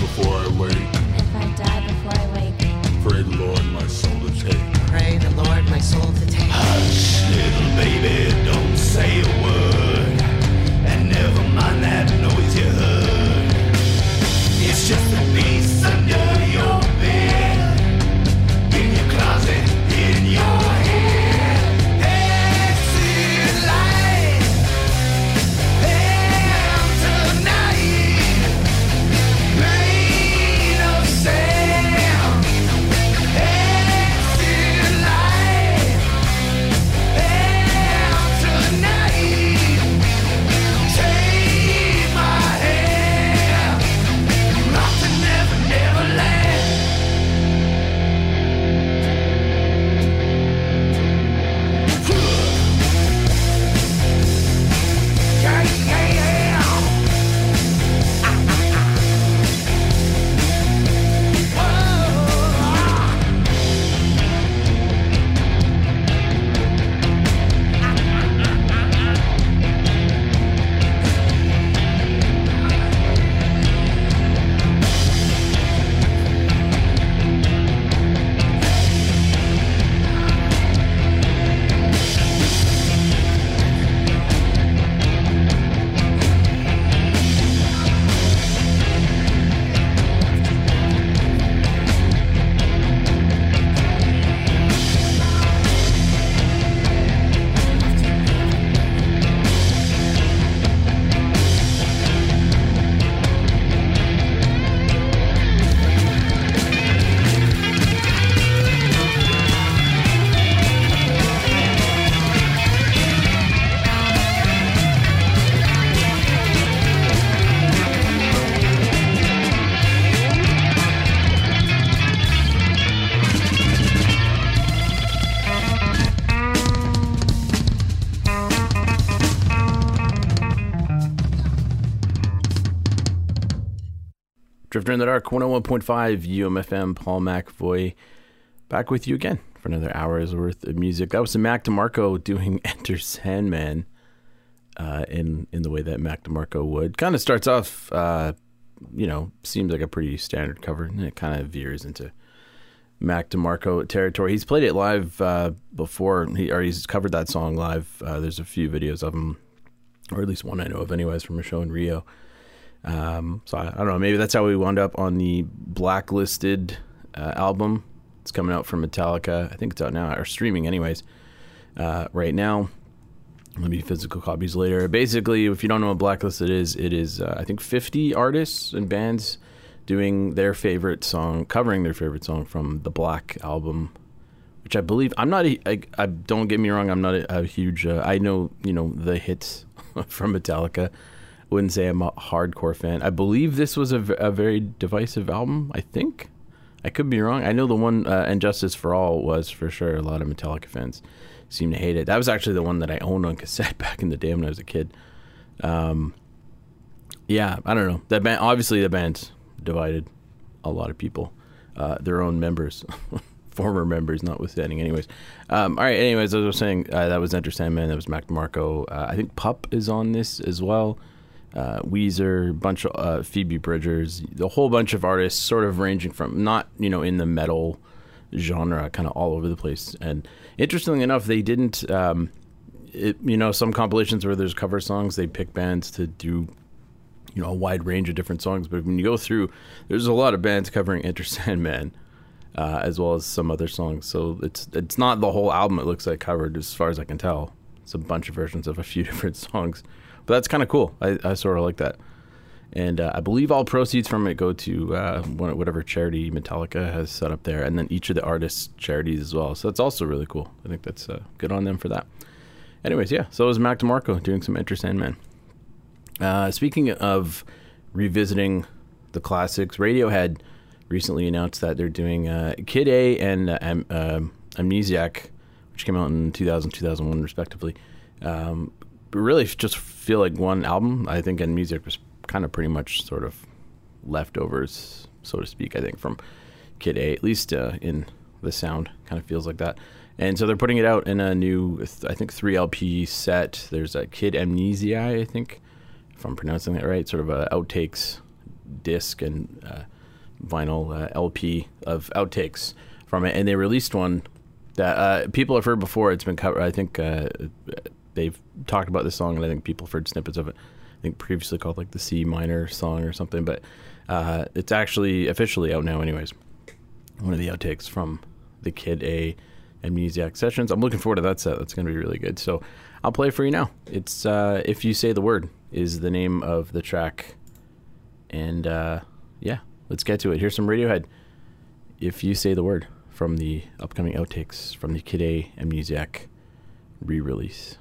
before I lay. Drifter in the Dark, 101.5 UMFM, Paul McVoy, back with you again for another hour's worth of music. That was some Mac DeMarco doing Enter Sandman uh, in, in the way that Mac DeMarco would. Kind of starts off, uh, you know, seems like a pretty standard cover, and it kind of veers into Mac DeMarco territory. He's played it live uh, before, he, or he's covered that song live. Uh, there's a few videos of him, or at least one I know of, anyways, from a show in Rio. Um, so I, I, don't know. Maybe that's how we wound up on the blacklisted uh, album. It's coming out from Metallica. I think it's out now or streaming, anyways. Uh, right now, maybe physical copies later. Basically, if you don't know what blacklisted is, it is uh, I think 50 artists and bands doing their favorite song, covering their favorite song from the Black album. Which I believe I'm not. A, I, I don't get me wrong. I'm not a, a huge. Uh, I know you know the hits from Metallica wouldn't say I'm a hardcore fan. I believe this was a, a very divisive album. I think I could be wrong. I know the one uh, "And Justice for All" was for sure. A lot of Metallica fans seem to hate it. That was actually the one that I owned on cassette back in the day when I was a kid. Um, yeah, I don't know. That band obviously the band's divided a lot of people, uh, their own members. former members notwithstanding. Anyways, um, all right. Anyways, as I was saying, uh, that was Enter Sandman. That was Mac DeMarco. Uh, I think Pup is on this as well uh, Weezer, bunch of uh, Phoebe Bridgers, a whole bunch of artists, sort of ranging from not you know in the metal genre, kind of all over the place. And interestingly enough, they didn't. Um, it, you know, some compilations where there's cover songs, they pick bands to do, you know, a wide range of different songs. But when you go through, there's a lot of bands covering Enter Sandman, uh, as well as some other songs. So it's it's not the whole album. It looks like covered, as far as I can tell. It's a bunch of versions of a few different songs. But that's kind of cool. I, I sort of like that. And uh, I believe all proceeds from it go to uh, whatever charity Metallica has set up there, and then each of the artists' charities as well. So that's also really cool. I think that's uh, good on them for that. Anyways, yeah. So it was Mac DeMarco doing some Enter Sandman. Uh, speaking of revisiting the classics, Radiohead recently announced that they're doing uh, Kid A and uh, Am- Amnesiac, which came out in 2000 2001 respectively. Um, really just feel like one album. I think and music was kind of pretty much sort of leftovers, so to speak. I think from Kid A, at least uh, in the sound, kind of feels like that. And so they're putting it out in a new, I think, three LP set. There's a Kid A Mnesia, I think, if I'm pronouncing that right, sort of a outtakes disc and uh, vinyl uh, LP of outtakes from it. And they released one that uh, people have heard before. It's been covered. I think uh, they've talked about this song, and I think people have heard snippets of it. I think previously called like the C minor song or something, but uh, it's actually officially out now, anyways. One of the outtakes from the Kid A Amnesiac sessions. I'm looking forward to that set. That's going to be really good. So I'll play for you now. It's uh, If You Say the Word is the name of the track. And uh, yeah, let's get to it. Here's some Radiohead. If You Say the Word from the upcoming outtakes from the Kid A Amnesiac re release.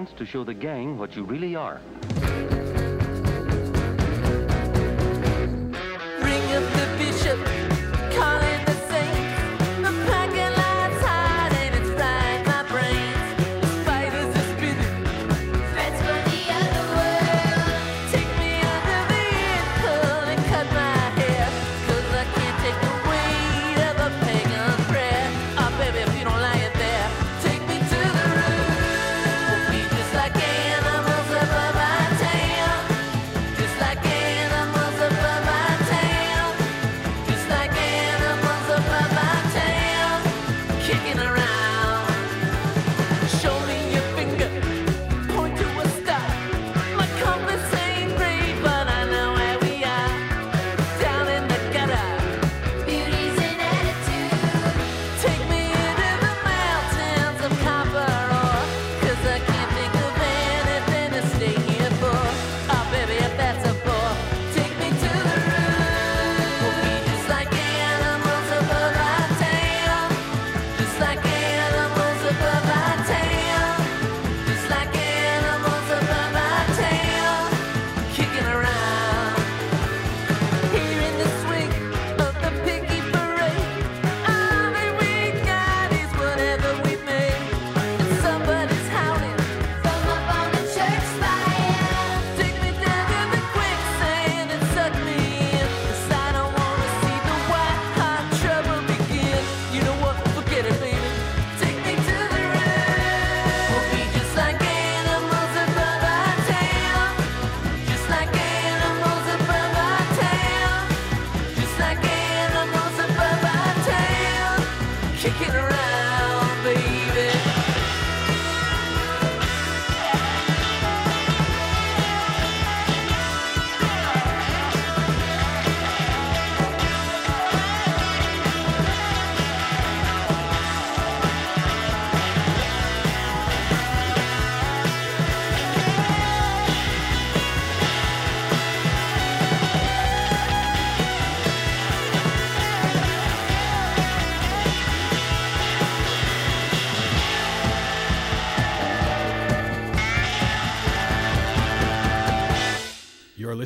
chance to show the gang what you really are.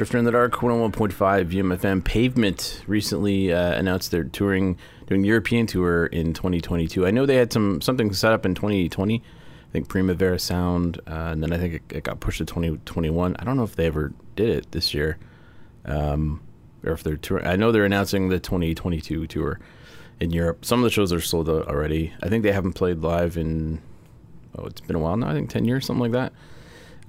Drifter in the Dark, 101.5 UMFM. Pavement recently uh, announced they're touring, doing European tour in 2022. I know they had some something set up in 2020. I think Primavera Sound, uh, and then I think it, it got pushed to 2021. I don't know if they ever did it this year, um, or if they're touring. I know they're announcing the 2022 tour in Europe. Some of the shows are sold out already. I think they haven't played live in oh, it's been a while now. I think 10 years, something like that.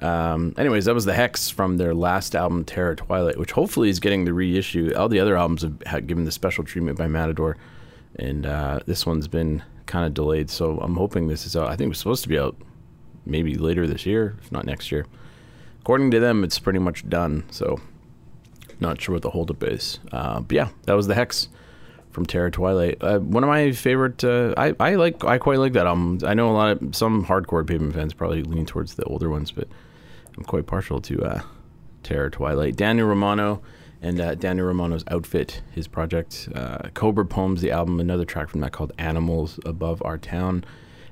Um, anyways, that was the Hexx from their last album, Terror Twilight, which hopefully is getting the reissue. All the other albums have given the special treatment by Matador, and uh, this one's been kind of delayed. So I'm hoping this is out. I think it was supposed to be out maybe later this year, if not next year. According to them, it's pretty much done. So not sure what the holdup is. Uh, but yeah, that was the Hexx from Terror Twilight. Uh, one of my favorite. Uh, I I like. I quite like that album. I know a lot of some hardcore Pavement fans probably lean towards the older ones, but I'm quite partial to uh, Terror Twilight. Daniel Romano and uh, Daniel Romano's outfit, his project, uh, Cobra Poems, the album, another track from that called Animals Above Our Town.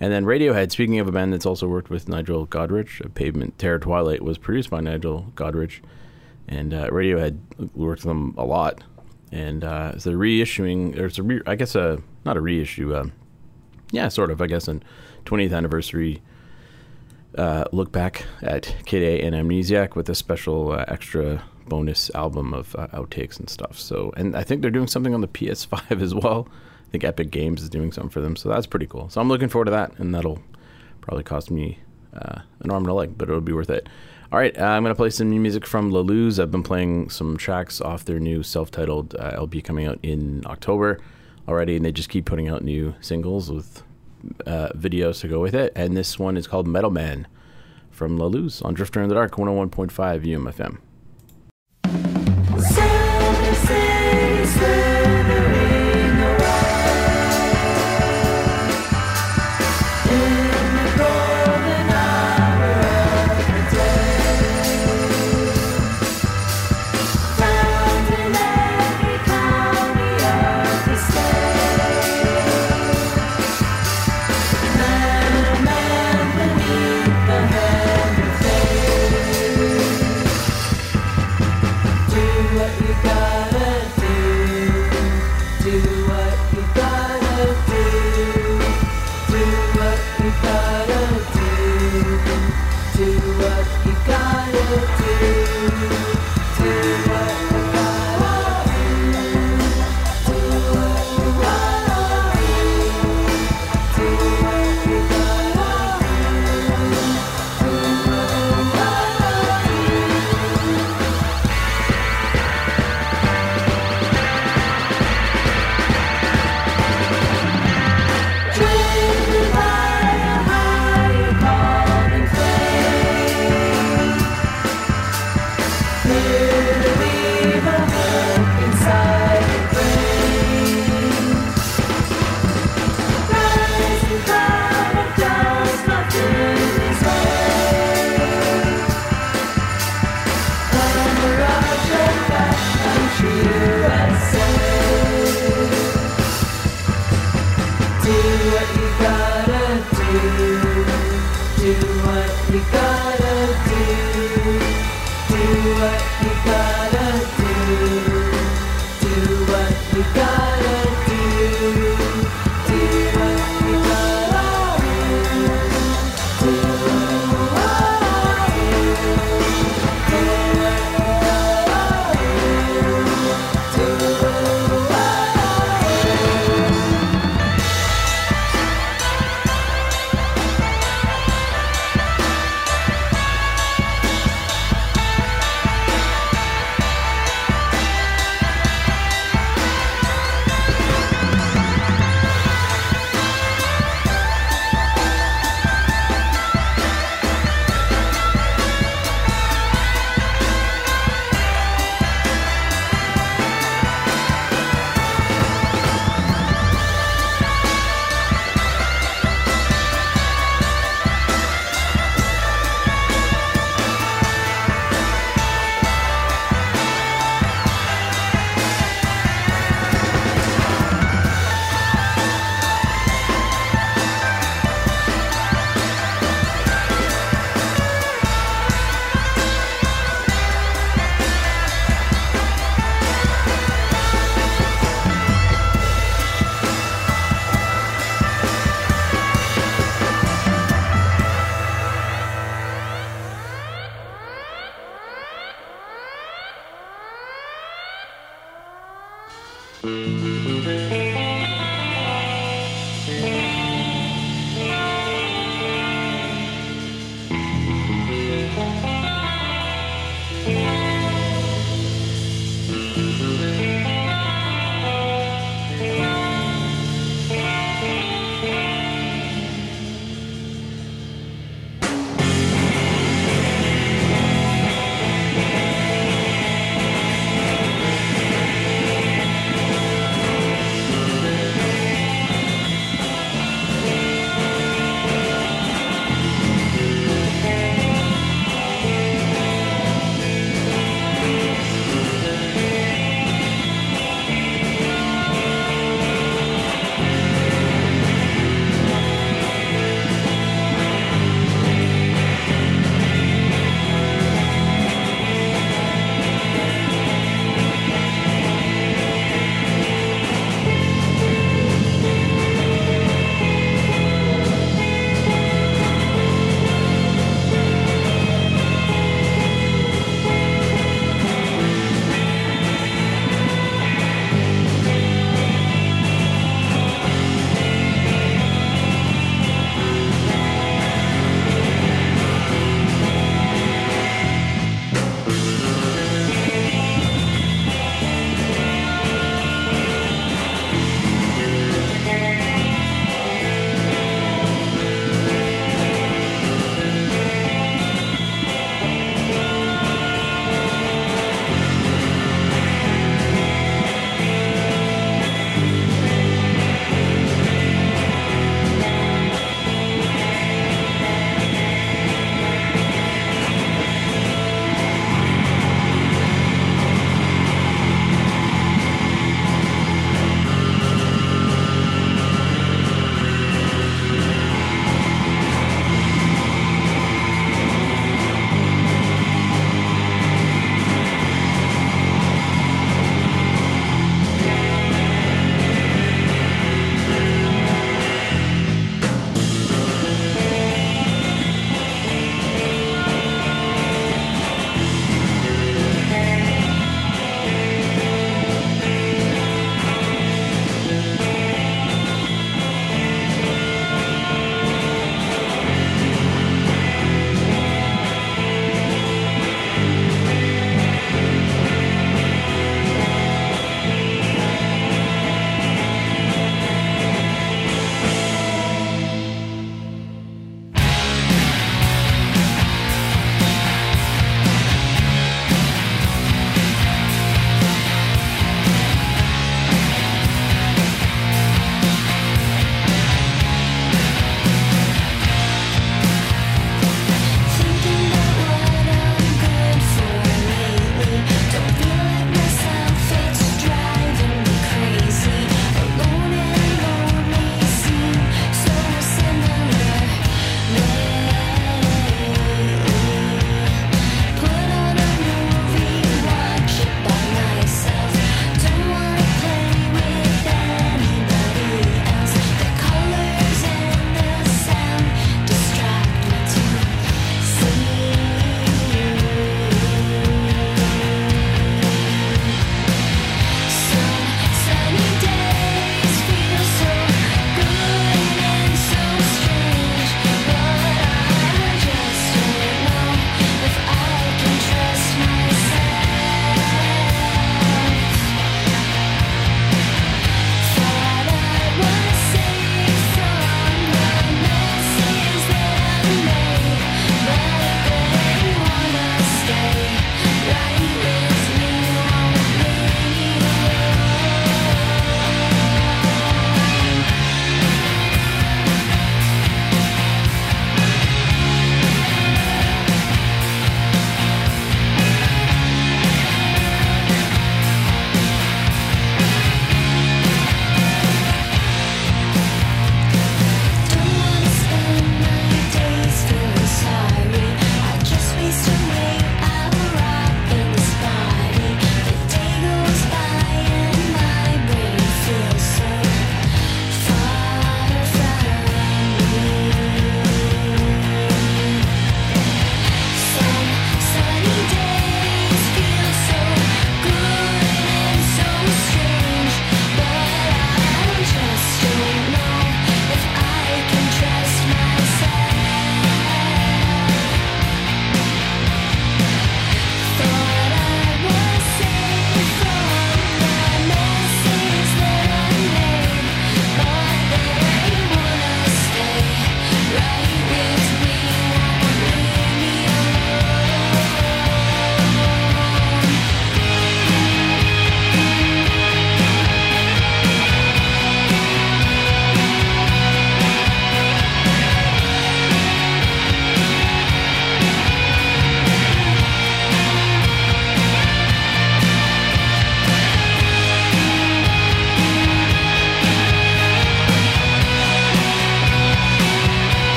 And then Radiohead, speaking of a band that's also worked with Nigel Godrich, uh, Pavement Terror Twilight was produced by Nigel Godrich. And uh, Radiohead worked with them a lot. And uh, it's a reissuing, there's a, re- I guess, a, not a reissue, uh, yeah, sort of, I guess, an 20th anniversary uh, look back at Kid A and Amnesiac with a special uh, extra bonus album of uh, outtakes and stuff. So, and I think they're doing something on the PS5 as well. I think Epic Games is doing something for them, so that's pretty cool. So I'm looking forward to that, and that'll probably cost me uh, an arm and a leg, but it'll be worth it. All right, uh, I'm gonna play some new music from La Luz. I've been playing some tracks off their new self-titled uh, LP coming out in October already, and they just keep putting out new singles with uh, videos to go with it. And this one is called Metal Man from La Luz on Drifter in the Dark, 101.5 UMFM. do, what you got.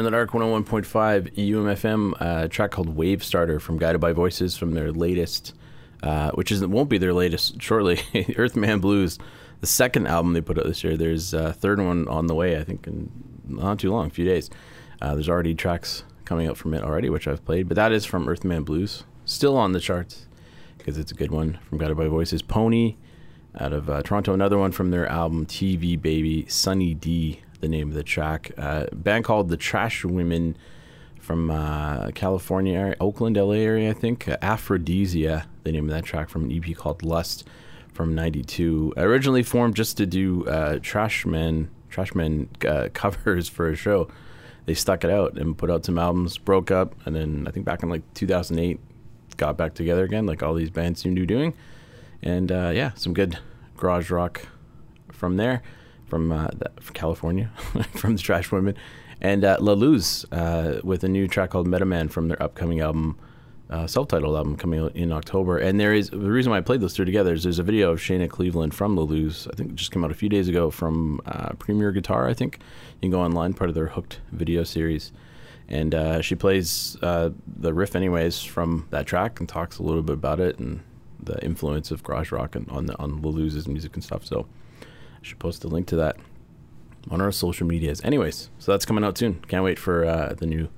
In the Dark 101.5 UMFM, uh, track called Wave Starter from Guided by Voices from their latest, uh, which is won't be their latest shortly, Earthman Blues, the second album they put out this year. There's a third one on the way, I think, in not too long, a few days. Uh, there's already tracks coming out from it already, which I've played, but that is from Earthman Blues, still on the charts because it's a good one from Guided by Voices. Pony out of uh, Toronto. Another one from their album TV Baby, Sunny D, the name of the track. Uh, band called The Trash Women from uh, California, Oakland, LA area, I think. Uh, Aphrodisia, the name of that track from an EP called Lust from 92. Originally formed just to do uh, Trashmen, Trashmen uh, covers for a show. They stuck it out and put out some albums, broke up, and then I think back in like 2008, got back together again, like all these bands seem to be doing and uh, yeah, some good garage rock from there, from, uh, the, California, from the Trash Women, and uh, La Luz uh, with a new track called Metaman from their upcoming album, uh, self-titled album coming out in October. And there is the reason why I played those two together is there's a video of Shana Cleveland from La Luz. I think just came out a few days ago from uh, Premier Guitar. I think you can go online, part of their Hooked video series. And uh, she plays uh, the riff, anyways, from that track, and talks a little bit about it and the influence of garage rock and on the, on music and stuff. So I should post a link to that on our social medias. Anyways, so that's coming out soon. Can't wait for uh, the new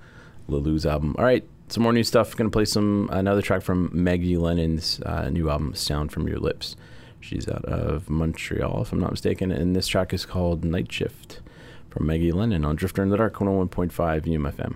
La Luz album. All right, some more new stuff. Gonna play some another track from Maggie Lennon's uh, new album, "Sound from Your Lips." She's out of Montreal, if I'm not mistaken, and this track is called "Night Shift" from Maggie Lennon on Drifter in the Dark 101.5 UMFM.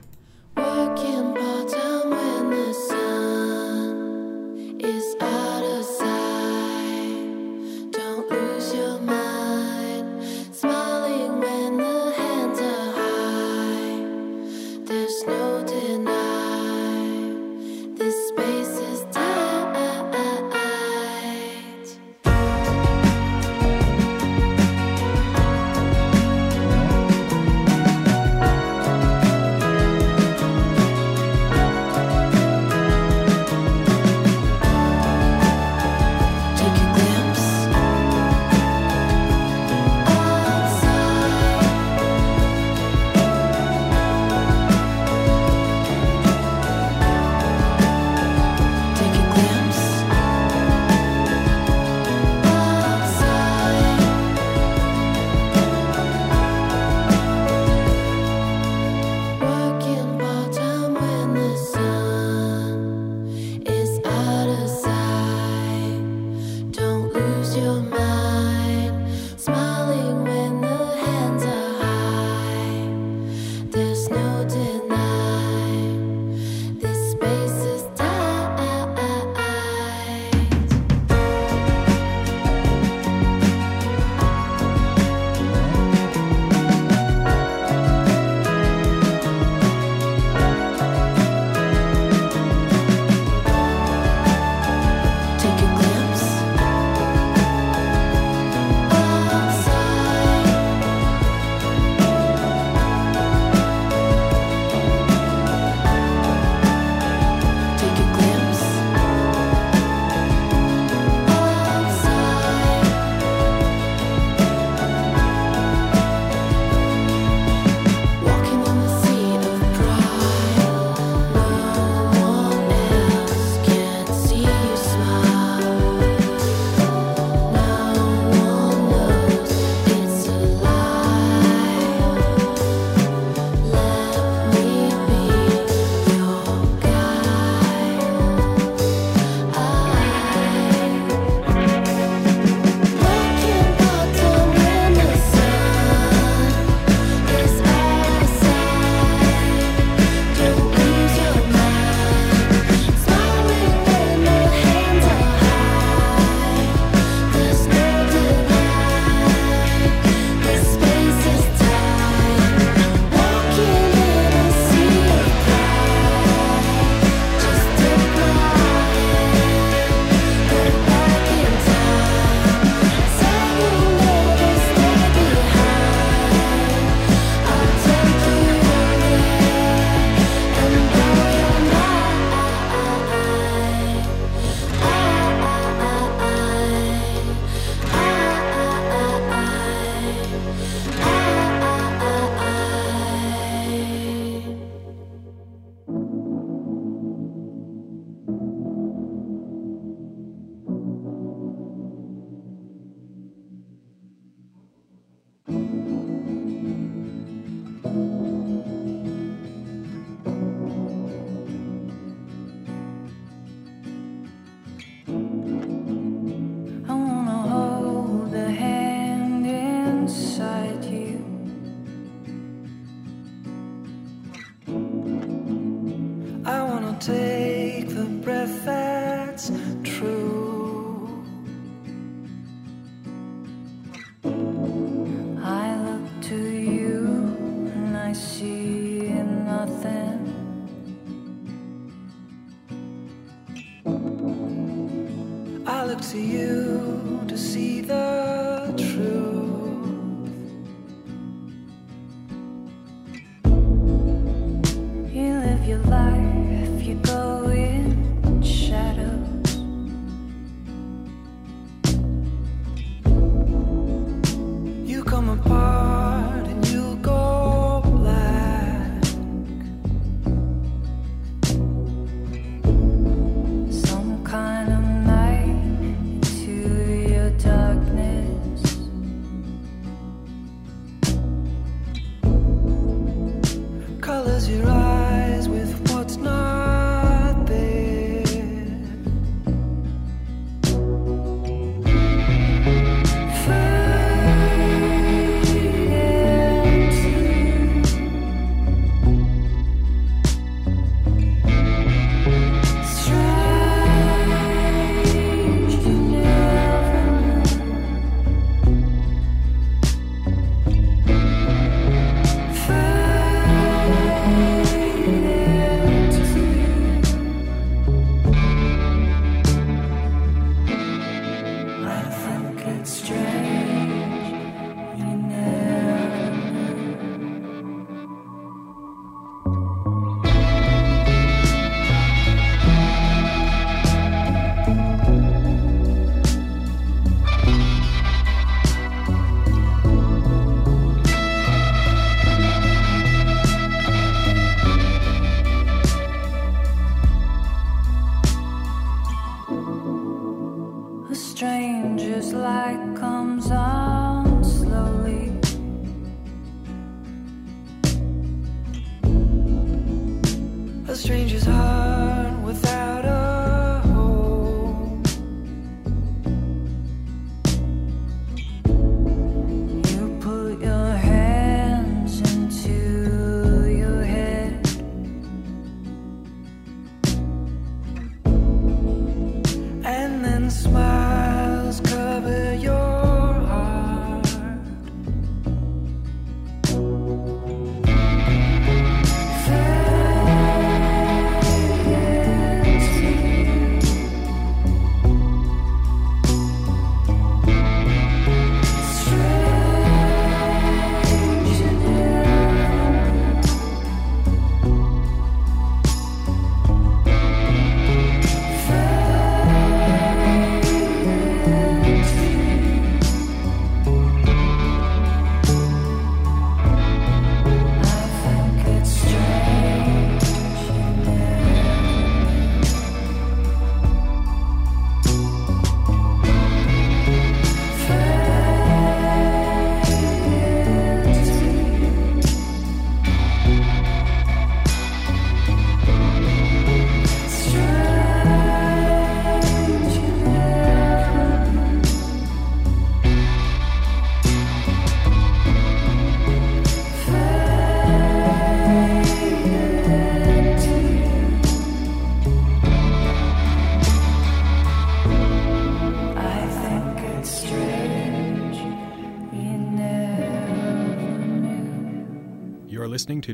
Colors your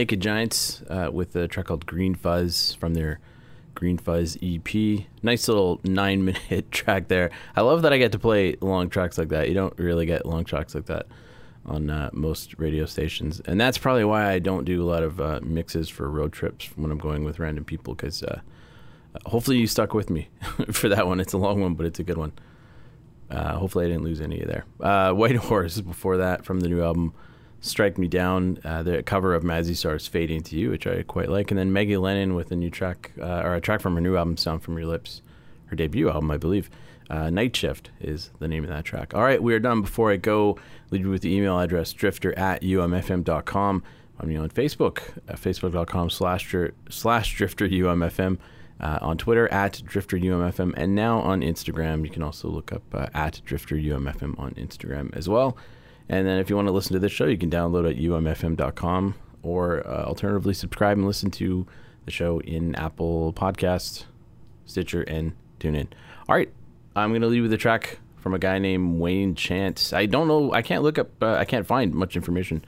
Naked Giants uh, with a track called Green Fuzz from their Green Fuzz EP. Nice little nine minute track there. I love that I get to play long tracks like that. You don't really get long tracks like that on uh, most radio stations. And that's probably why I don't do a lot of uh, mixes for road trips when I'm going with random people because uh, hopefully you stuck with me for that one. It's a long one, but it's a good one. Uh, hopefully I didn't lose any of there. Uh, Whitehorse before that from the new album Strike Me Down, uh, the cover of Mazzy Star's Fade into You, which I quite like. And then Maggie Lennon with a new track, uh, or a track from her new album, Sound From Your Lips, her debut album, I believe. Uh, Night Shift is the name of that track. All right, we are done. Before I go, leave you with the email address drifter at umfm.com. I'm on Facebook, uh, facebook.com slash, slash drifter umfm. Uh, on Twitter at Drifter UMFM, and now on Instagram. You can also look up uh, at Drifter UMFM on Instagram as well. And then if you want to listen to this show, you can download at umfm.com or uh, alternatively subscribe and listen to the show in Apple Podcasts, Stitcher, and TuneIn. All right, I'm going to leave with a track from a guy named Wayne Chance. I don't know, I can't look up, uh, I can't find much information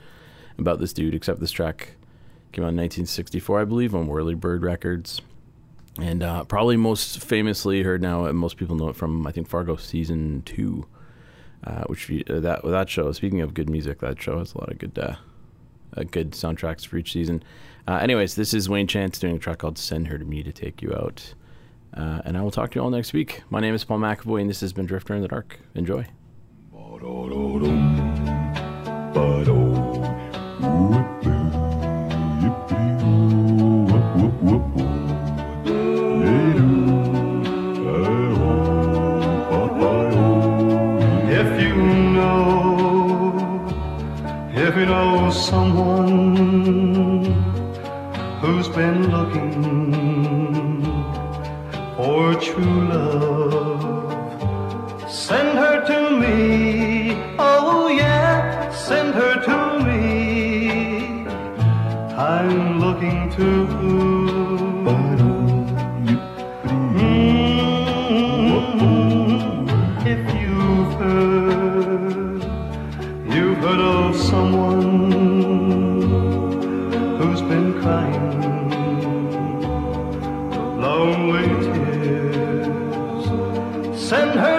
about this dude except this track came out in 1964, I believe, on Whirly Bird Records. And uh, probably most famously heard now, and most people know it from, I think, Fargo season two uh, which uh, that that show. Speaking of good music, that show has a lot of good uh, uh, good soundtracks for each season. Uh, anyways, this is Wayne Chance doing a track called "Send Her to Me to Take You Out," uh, and I will talk to you all next week. My name is Paul McAvoy, and this has been Drifter in the Dark. Enjoy. Someone who's been looking for true love, send her to me. Oh yeah, send her to me. I'm looking to. Mm, of someone who's been crying lonely tears. Send her